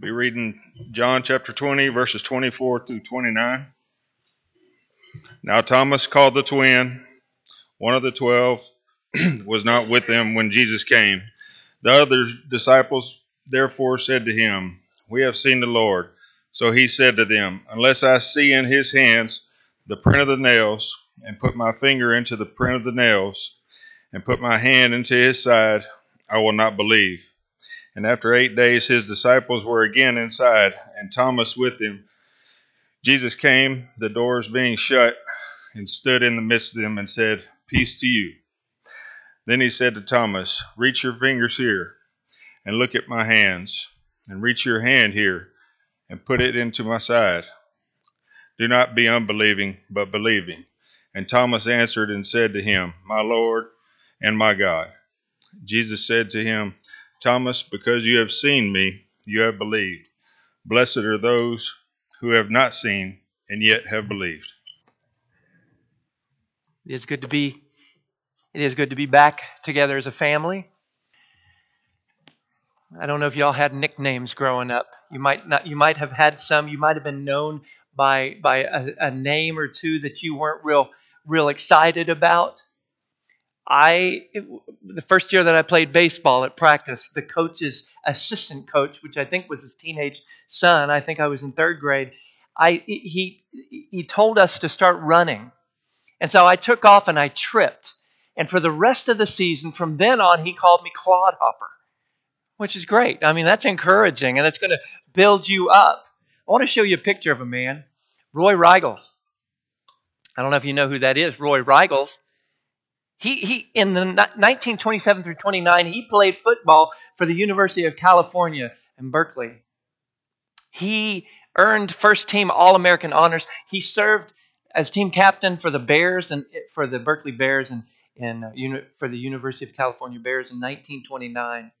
Be reading John chapter 20, verses 24 through 29. Now Thomas called the twin, one of the twelve, was not with them when Jesus came. The other disciples therefore said to him, We have seen the Lord. So he said to them, Unless I see in his hands the print of the nails, and put my finger into the print of the nails, and put my hand into his side, I will not believe. And after eight days, his disciples were again inside, and Thomas with them. Jesus came, the doors being shut, and stood in the midst of them and said, Peace to you. Then he said to Thomas, Reach your fingers here, and look at my hands, and reach your hand here, and put it into my side. Do not be unbelieving, but believing. And Thomas answered and said to him, My Lord and my God. Jesus said to him, Thomas, because you have seen me, you have believed. Blessed are those who have not seen and yet have believed. It is good to be it is good to be back together as a family. I don't know if y'all had nicknames growing up. You might not you might have had some. You might have been known by by a, a name or two that you weren't real real excited about. I the first year that I played baseball at practice, the coach's assistant coach, which I think was his teenage son, I think I was in third grade. I he he told us to start running, and so I took off and I tripped. And for the rest of the season, from then on, he called me clodhopper, which is great. I mean, that's encouraging, and it's going to build you up. I want to show you a picture of a man, Roy Riegels. I don't know if you know who that is, Roy Riegels he, he in the 1927 through 29, he played football for the University of California in Berkeley. He earned first team All American honors. He served as team captain for the Bears and for the Berkeley Bears and, and uh, for the University of California Bears in 1929.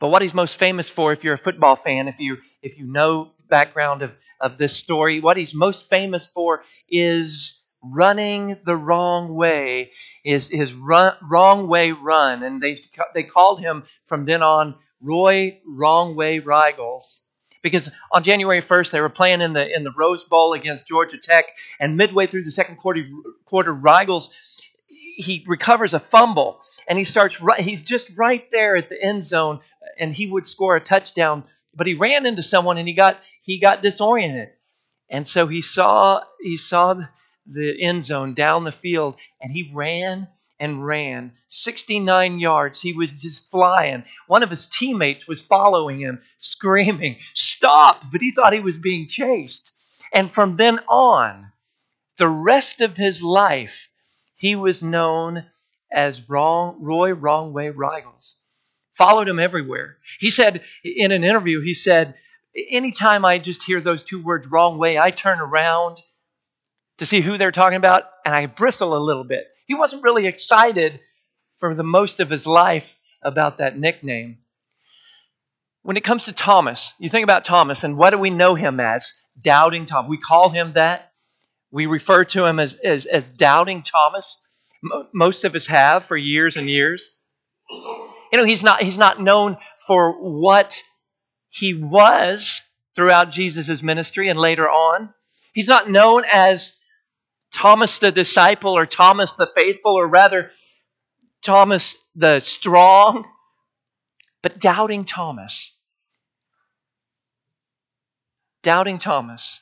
But what he's most famous for, if you're a football fan, if you if you know background of, of this story, what he's most famous for is running the wrong way is his run, wrong way run. And they they called him from then on Roy Wrong Way Riegels because on January 1st they were playing in the in the Rose Bowl against Georgia Tech. And midway through the second quarter quarter Riegels he recovers a fumble. And he starts he's just right there at the end zone. And he would score a touchdown. But he ran into someone and he got he got disoriented. And so he saw he saw the end zone down the field and he ran and ran 69 yards. He was just flying. One of his teammates was following him, screaming, Stop! But he thought he was being chased. And from then on, the rest of his life, he was known as wrong, Roy Wrong Way Riegels. Followed him everywhere. He said in an interview, he said, Anytime I just hear those two words wrong way, I turn around to see who they're talking about, and I bristle a little bit. He wasn't really excited for the most of his life about that nickname. When it comes to Thomas, you think about Thomas, and what do we know him as? Doubting Thomas. We call him that. We refer to him as, as, as Doubting Thomas. Most of us have for years and years. You know, he's not, he's not known for what he was throughout Jesus' ministry and later on. He's not known as Thomas the disciple or Thomas the faithful, or rather, Thomas the strong, but doubting Thomas. Doubting Thomas.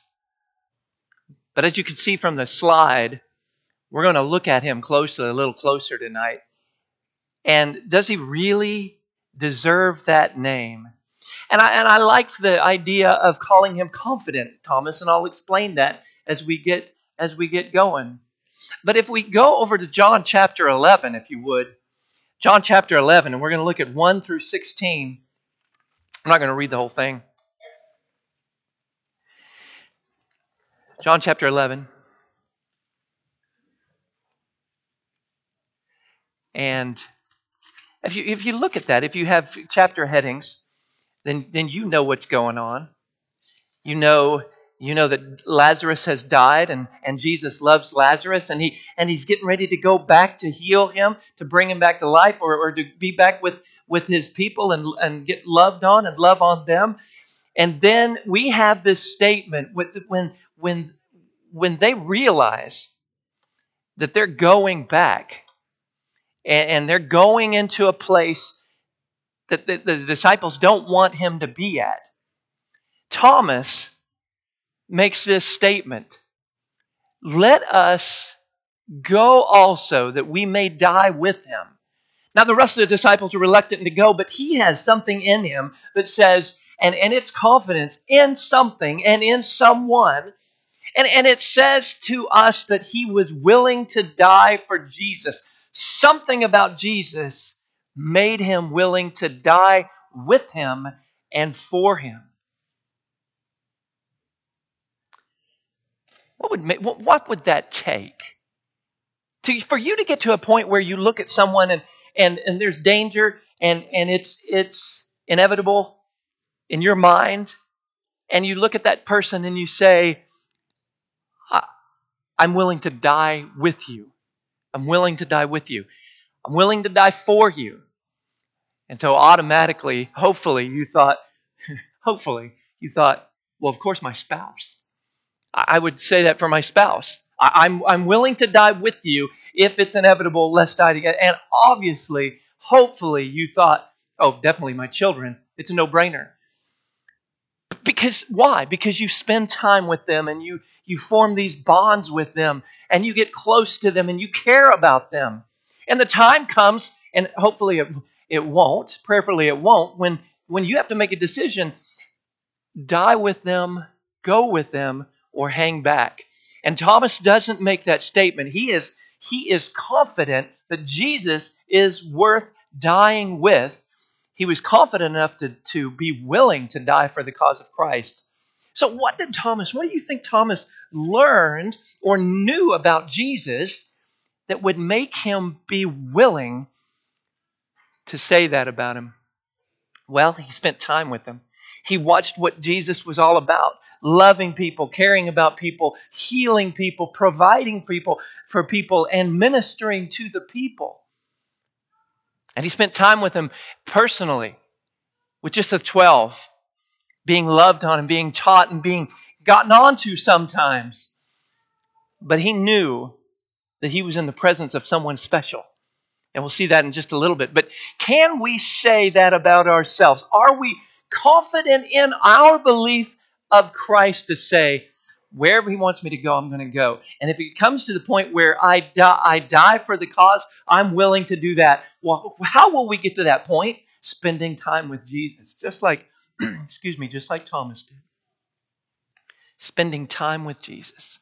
But as you can see from the slide, we're going to look at him closely, a little closer tonight. And does he really deserve that name? And I, and I like the idea of calling him confident Thomas, and I'll explain that as we get as we get going. But if we go over to John chapter 11, if you would, John chapter 11, and we're going to look at 1 through 16. I'm not going to read the whole thing. John chapter 11. And if you, if you look at that, if you have chapter headings, then, then you know what's going on. You know You know that Lazarus has died and, and Jesus loves Lazarus and he and he's getting ready to go back to heal him, to bring him back to life or, or to be back with, with his people and, and get loved on and love on them. And then we have this statement when when when they realize that they're going back and, and they're going into a place that the, the disciples don't want him to be at. Thomas makes this statement Let us go also that we may die with him. Now, the rest of the disciples are reluctant to go, but he has something in him that says, and, and it's confidence in something and in someone. And, and it says to us that he was willing to die for Jesus. Something about Jesus made him willing to die with him and for him. What would, what would that take? To, for you to get to a point where you look at someone and, and, and there's danger and, and it's, it's inevitable in your mind, and you look at that person and you say, I'm willing to die with you. I'm willing to die with you. I'm willing to die for you. And so automatically, hopefully, you thought, hopefully, you thought, well, of course, my spouse. I would say that for my spouse. I'm, I'm willing to die with you if it's inevitable, let's die together. And obviously, hopefully, you thought, oh, definitely my children. It's a no brainer. Because why? Because you spend time with them and you, you form these bonds with them and you get close to them and you care about them. And the time comes, and hopefully it, it won't, prayerfully it won't, when, when you have to make a decision die with them, go with them, or hang back. And Thomas doesn't make that statement. He is, he is confident that Jesus is worth dying with. He was confident enough to, to be willing to die for the cause of Christ. So, what did Thomas, what do you think Thomas learned or knew about Jesus that would make him be willing to say that about him? Well, he spent time with him. He watched what Jesus was all about loving people, caring about people, healing people, providing people for people, and ministering to the people. And he spent time with them personally, with just the 12, being loved on and being taught and being gotten onto sometimes. But he knew that he was in the presence of someone special. And we'll see that in just a little bit. But can we say that about ourselves? Are we confident in our belief of Christ to say, wherever He wants me to go, I'm going to go. And if it comes to the point where I die, I die for the cause, I'm willing to do that. Well, how will we get to that point? Spending time with Jesus, just like, excuse me, just like Thomas did. Spending time with Jesus.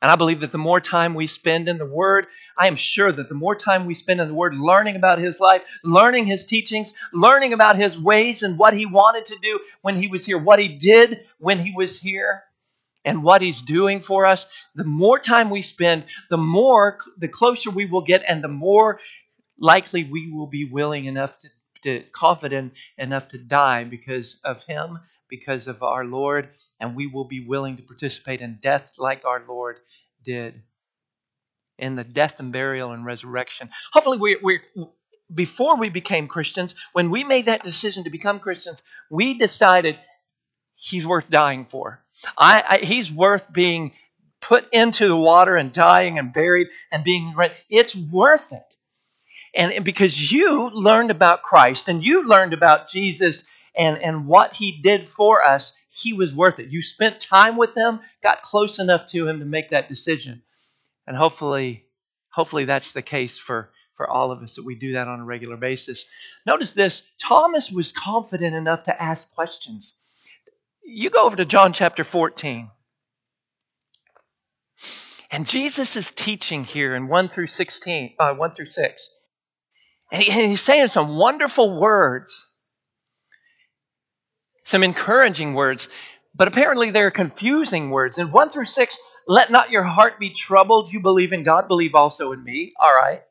And I believe that the more time we spend in the Word, I am sure that the more time we spend in the Word, learning about His life, learning His teachings, learning about His ways and what He wanted to do when He was here, what He did when He was here, and what He's doing for us, the more time we spend, the more, the closer we will get, and the more likely we will be willing enough to, to confident enough to die because of Him because of our Lord, and we will be willing to participate in death like our Lord did in the death and burial and resurrection. Hopefully, we, we before we became Christians, when we made that decision to become Christians, we decided he's worth dying for. I, I, he's worth being put into the water and dying and buried and being. It's worth it. And because you learned about Christ and you learned about Jesus and, and what he did for us, he was worth it. You spent time with him, got close enough to him to make that decision. And hopefully, hopefully that's the case for, for all of us that we do that on a regular basis. Notice this Thomas was confident enough to ask questions. You go over to John chapter 14. And Jesus is teaching here in 1 through 16, uh, 1 through 6. And, he, and he's saying some wonderful words some encouraging words, but apparently they're confusing words. In 1 through 6, let not your heart be troubled. You believe in God, believe also in me. All right.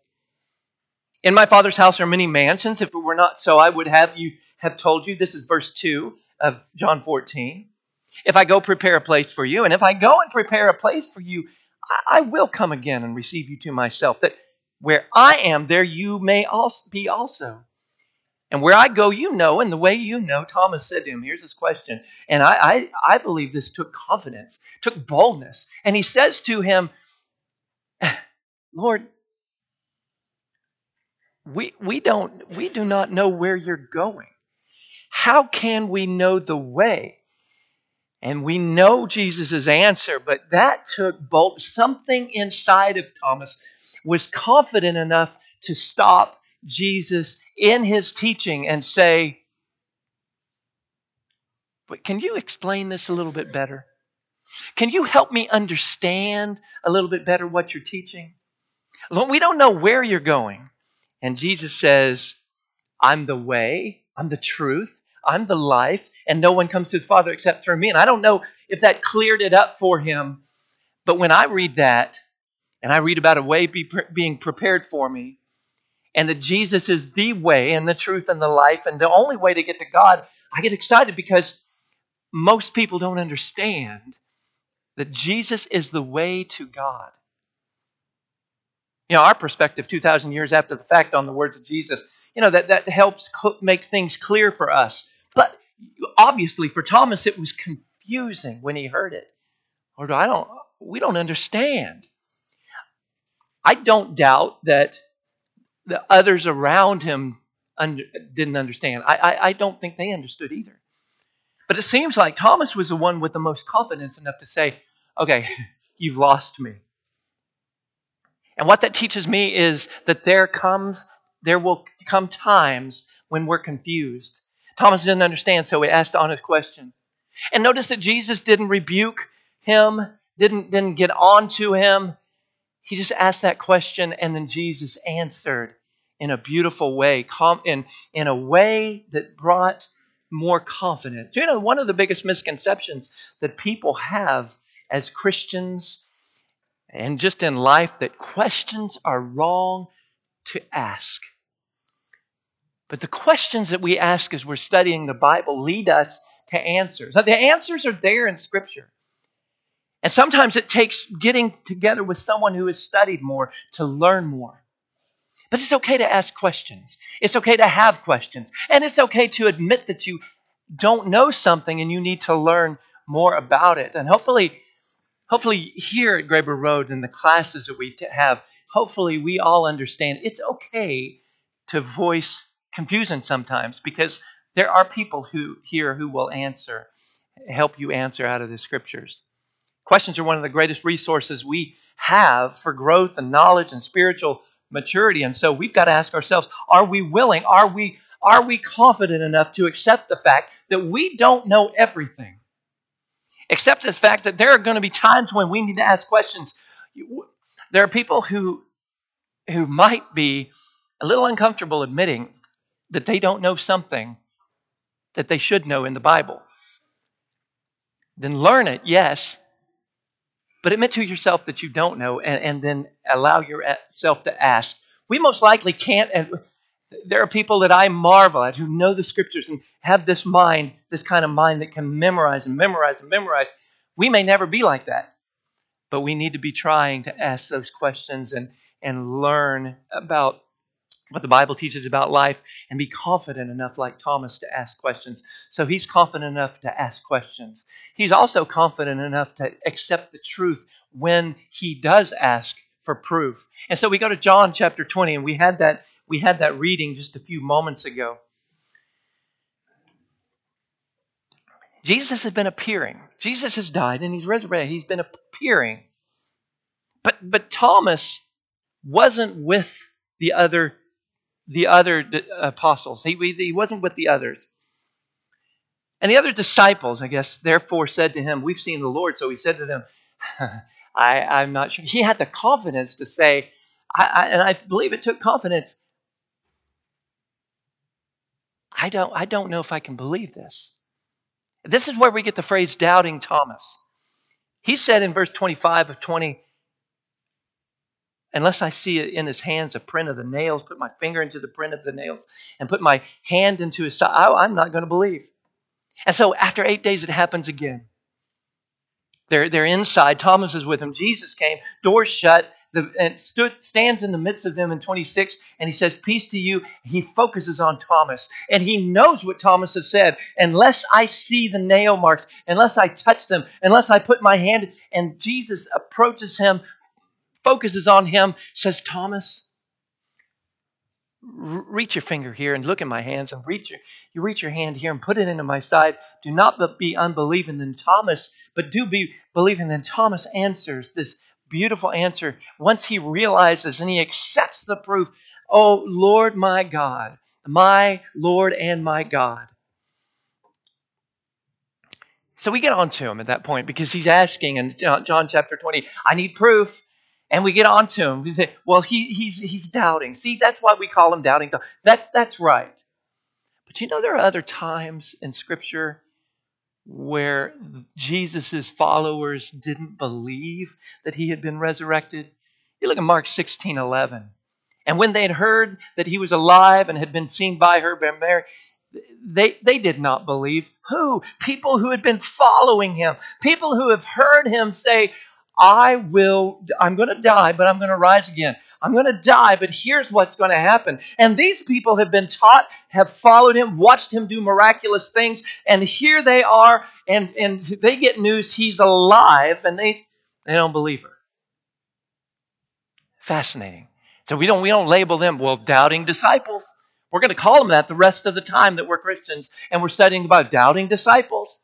In my Father's house are many mansions. If it were not so, I would have you have told you. This is verse 2 of John 14. if I go prepare a place for you, and if I go and prepare a place for you, I, I will come again and receive you to myself, that where I am, there you may also be also. And where I go, you know, and the way you know, Thomas said to him, here's his question. And I, I, I believe this took confidence, took boldness. And he says to him, Lord, we, we don't we do not know where you're going. How can we know the way? And we know Jesus' answer, but that took bold something inside of Thomas was confident enough to stop Jesus in his teaching and say, But can you explain this a little bit better? Can you help me understand a little bit better what you're teaching? We don't know where you're going. And Jesus says, I'm the way, I'm the truth, I'm the life, and no one comes to the Father except through me. And I don't know if that cleared it up for him, but when I read that, and I read about a way be being prepared for me, and that Jesus is the way and the truth and the life and the only way to get to God, I get excited because most people don't understand that Jesus is the way to God. You know, our perspective 2,000 years after the fact on the words of Jesus, you know, that, that helps cl- make things clear for us. But obviously, for Thomas, it was confusing when he heard it. Or I don't, we don't understand. I don't doubt that the others around him under, didn't understand. I, I, I don't think they understood either. But it seems like Thomas was the one with the most confidence enough to say, okay, you've lost me. And what that teaches me is that there comes there will come times when we're confused. Thomas didn't understand, so he asked the honest question. And notice that Jesus didn't rebuke him, didn't, didn't get on to him. He just asked that question, and then Jesus answered in a beautiful way, in, in a way that brought more confidence. You know, one of the biggest misconceptions that people have as Christians and just in life that questions are wrong to ask. But the questions that we ask as we're studying the Bible lead us to answers. Now, the answers are there in Scripture. And sometimes it takes getting together with someone who has studied more to learn more. But it's okay to ask questions. It's okay to have questions. And it's okay to admit that you don't know something and you need to learn more about it. And hopefully, hopefully here at Graber Road in the classes that we have, hopefully we all understand it's okay to voice confusion sometimes because there are people who here who will answer, help you answer out of the scriptures. Questions are one of the greatest resources we have for growth and knowledge and spiritual maturity. And so we've got to ask ourselves, are we willing? Are we are we confident enough to accept the fact that we don't know everything? Accept the fact that there are going to be times when we need to ask questions. There are people who, who might be a little uncomfortable admitting that they don't know something that they should know in the Bible. Then learn it, yes, but admit to yourself that you don't know and, and then allow yourself to ask. We most likely can't, and there are people that I marvel at who know the scriptures and have this mind, this kind of mind that can memorize and memorize and memorize. We may never be like that, but we need to be trying to ask those questions and, and learn about what the Bible teaches about life and be confident enough, like Thomas, to ask questions. So he's confident enough to ask questions. He's also confident enough to accept the truth when he does ask for proof. And so we go to John chapter 20, and we had that we had that reading just a few moments ago. Jesus has been appearing. Jesus has died and he's resurrected. He's been appearing. But but Thomas wasn't with the other the other apostles. He, he wasn't with the others. And the other disciples, I guess, therefore said to him, We've seen the Lord. So he said to them, I, I'm not sure. He had the confidence to say, I, I, and I believe it took confidence I don't, I don't know if I can believe this. This is where we get the phrase doubting Thomas. He said in verse 25 of 20, Unless I see in his hands a print of the nails, put my finger into the print of the nails, and put my hand into his side, I'm not going to believe. And so after eight days, it happens again. They're, they're inside. Thomas is with him. Jesus came, doors shut, the, and stood, stands in the midst of them in 26, and he says, Peace to you. He focuses on Thomas, and he knows what Thomas has said. Unless I see the nail marks, unless I touch them, unless I put my hand, and Jesus approaches him, focuses on him, says, Thomas, reach your finger here and look at my hands and reach your, you reach your hand here and put it into my side. Do not be unbelieving then thomas but do be believing then thomas answers this beautiful answer. Once he realizes and he accepts the proof oh lord my god my lord and my god. So we get on to him at that point because he's asking in john chapter 20 i need proof and we get on to him. We say, well, he, he's, he's doubting. See, that's why we call him doubting. That's, that's right. But you know, there are other times in Scripture where Jesus' followers didn't believe that he had been resurrected. You look at Mark 16 11. And when they had heard that he was alive and had been seen by her, by Mary, they, they did not believe. Who? People who had been following him. People who have heard him say, I will, I'm going to die, but I'm going to rise again. I'm going to die, but here's what's going to happen. And these people have been taught, have followed him, watched him do miraculous things, and here they are, and, and they get news he's alive, and they, they don't believe her. Fascinating. So we don't, we don't label them, well, doubting disciples. We're going to call them that the rest of the time that we're Christians and we're studying about doubting disciples.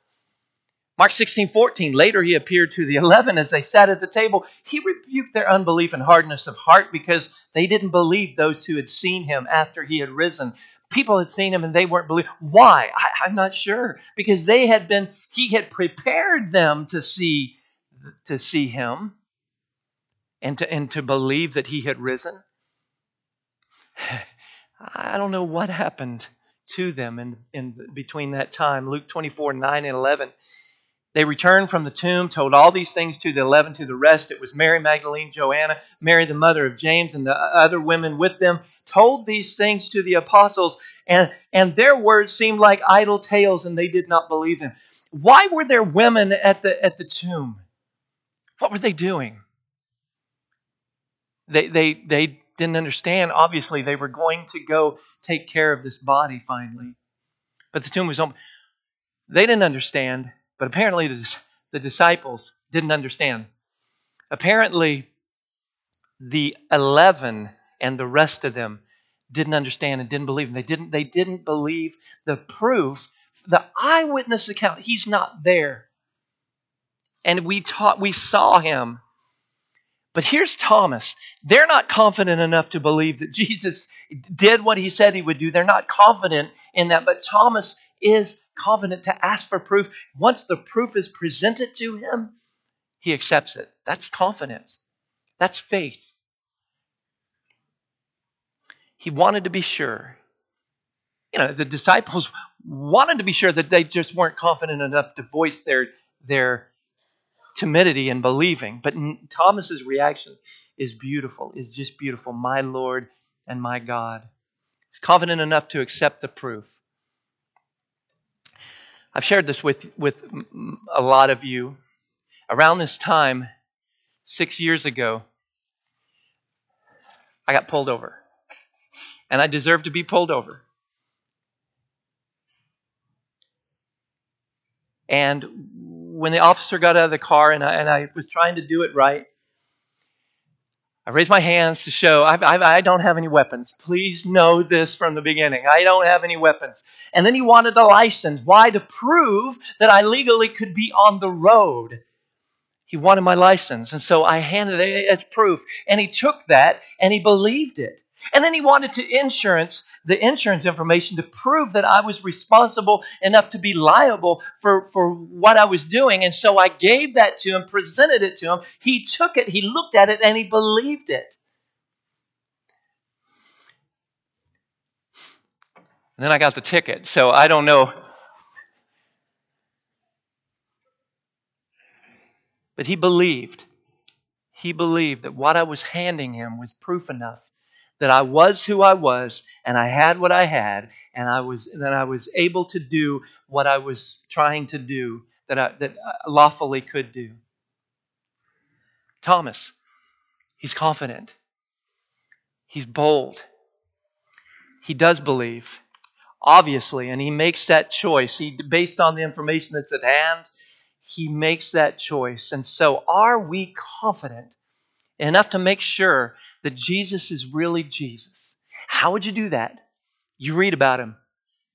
Mark 16, 14, later he appeared to the eleven as they sat at the table. He rebuked their unbelief and hardness of heart because they didn't believe those who had seen him after he had risen. People had seen him and they weren't believing. Why? I, I'm not sure. Because they had been, he had prepared them to see, to see him and to, and to believe that he had risen. I don't know what happened to them in, in between that time. Luke 24, 9 and 11 they returned from the tomb, told all these things to the eleven, to the rest. It was Mary Magdalene, Joanna, Mary the mother of James, and the other women with them, told these things to the apostles, and, and their words seemed like idle tales, and they did not believe them. Why were there women at the, at the tomb? What were they doing? They, they, they didn't understand. Obviously, they were going to go take care of this body finally. But the tomb was open. They didn't understand but apparently, the, the disciples didn't understand. Apparently, the 11 and the rest of them didn't understand and didn't believe. And they didn't, they didn't believe the proof, the eyewitness account. He's not there. And we taught, we saw him. But here's Thomas. They're not confident enough to believe that Jesus did what he said he would do. They're not confident in that. But Thomas is confident to ask for proof. Once the proof is presented to him, he accepts it. That's confidence. That's faith. He wanted to be sure. You know, the disciples wanted to be sure that they just weren't confident enough to voice their, their timidity in believing. But Thomas's reaction is beautiful. It's just beautiful. My Lord and my God. He's confident enough to accept the proof. I've shared this with, with a lot of you. Around this time, six years ago, I got pulled over. And I deserved to be pulled over. And when the officer got out of the car and I, and I was trying to do it right, I raised my hands to show I, I, I, don't have any weapons. Please know this from the beginning. I don't have any weapons. And then he wanted a license. Why? To prove that I legally could be on the road. He wanted my license. And so I handed it as proof. And he took that and he believed it. And then he wanted to insurance, the insurance information to prove that I was responsible enough to be liable for, for what I was doing. And so I gave that to him, presented it to him. He took it, he looked at it, and he believed it. And then I got the ticket. So I don't know. But he believed. He believed that what I was handing him was proof enough that I was who I was and I had what I had and I was that I was able to do what I was trying to do that I that I lawfully could do. Thomas, he's confident. He's bold. He does believe, obviously, and he makes that choice. He, based on the information that's at hand, he makes that choice. And so, are we confident enough to make sure that Jesus is really Jesus? How would you do that? You read about him,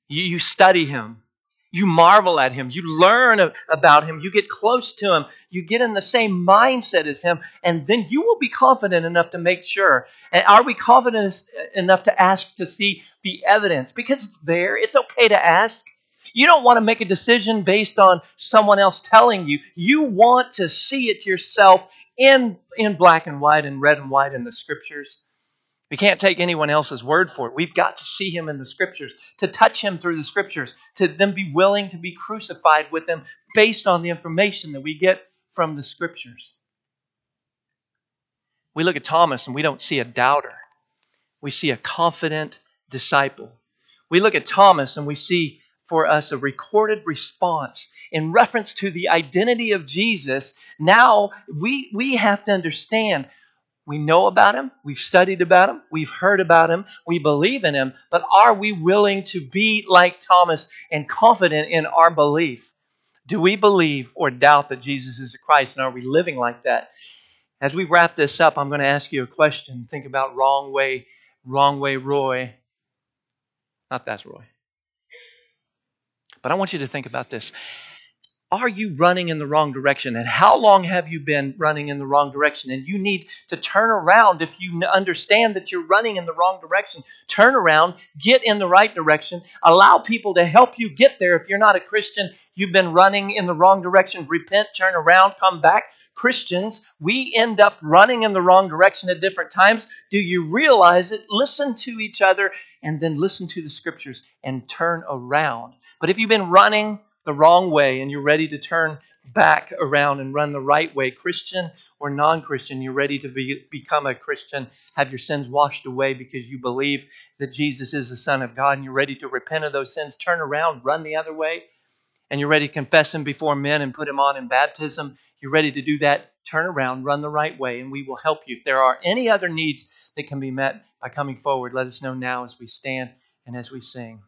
you, you study him, you marvel at him. You learn about him. You get close to him. You get in the same mindset as him. And then you will be confident enough to make sure. And are we confident enough to ask to see the evidence? Because it's there. It's okay to ask. You don't want to make a decision based on someone else telling you. You want to see it yourself in, in black and white and red and white in the scriptures. We can't take anyone else's word for it. We've got to see him in the scriptures, to touch him through the scriptures, to then be willing to be crucified with him based on the information that we get from the scriptures. We look at Thomas and we don't see a doubter, we see a confident disciple. We look at Thomas and we see for us a recorded response in reference to the identity of Jesus. Now we, we have to understand we know about him, we've studied about him, we've heard about him, we believe in him, but are we willing to be like Thomas and confident in our belief? Do we believe or doubt that Jesus is the Christ, and are we living like that? As we wrap this up, I'm going to ask you a question. Think about wrong way, wrong way, Roy. Not that's Roy. But I want you to think about this are you running in the wrong direction? And how long have you been running in the wrong direction? And you need to turn around if you understand that you're running in the wrong direction. Turn around, get in the right direction, allow people to help you get there. If you're not a Christian, you've been running in the wrong direction. Repent, turn around, come back. Christians, we end up running in the wrong direction at different times. Do you realize it? Listen to each other and then listen to the scriptures and turn around. But if you've been running, the wrong way and you're ready to turn back around and run the right way, Christian or non Christian, you're ready to be, become a Christian, have your sins washed away because you believe that Jesus is the Son of God and you're ready to repent of those sins, turn around, run the other way, and you're ready to confess Him before men and put Him on in baptism, you're ready to do that, turn around, run the right way, and we will help you. If there are any other needs that can be met by coming forward, let us know now as we stand and as we sing.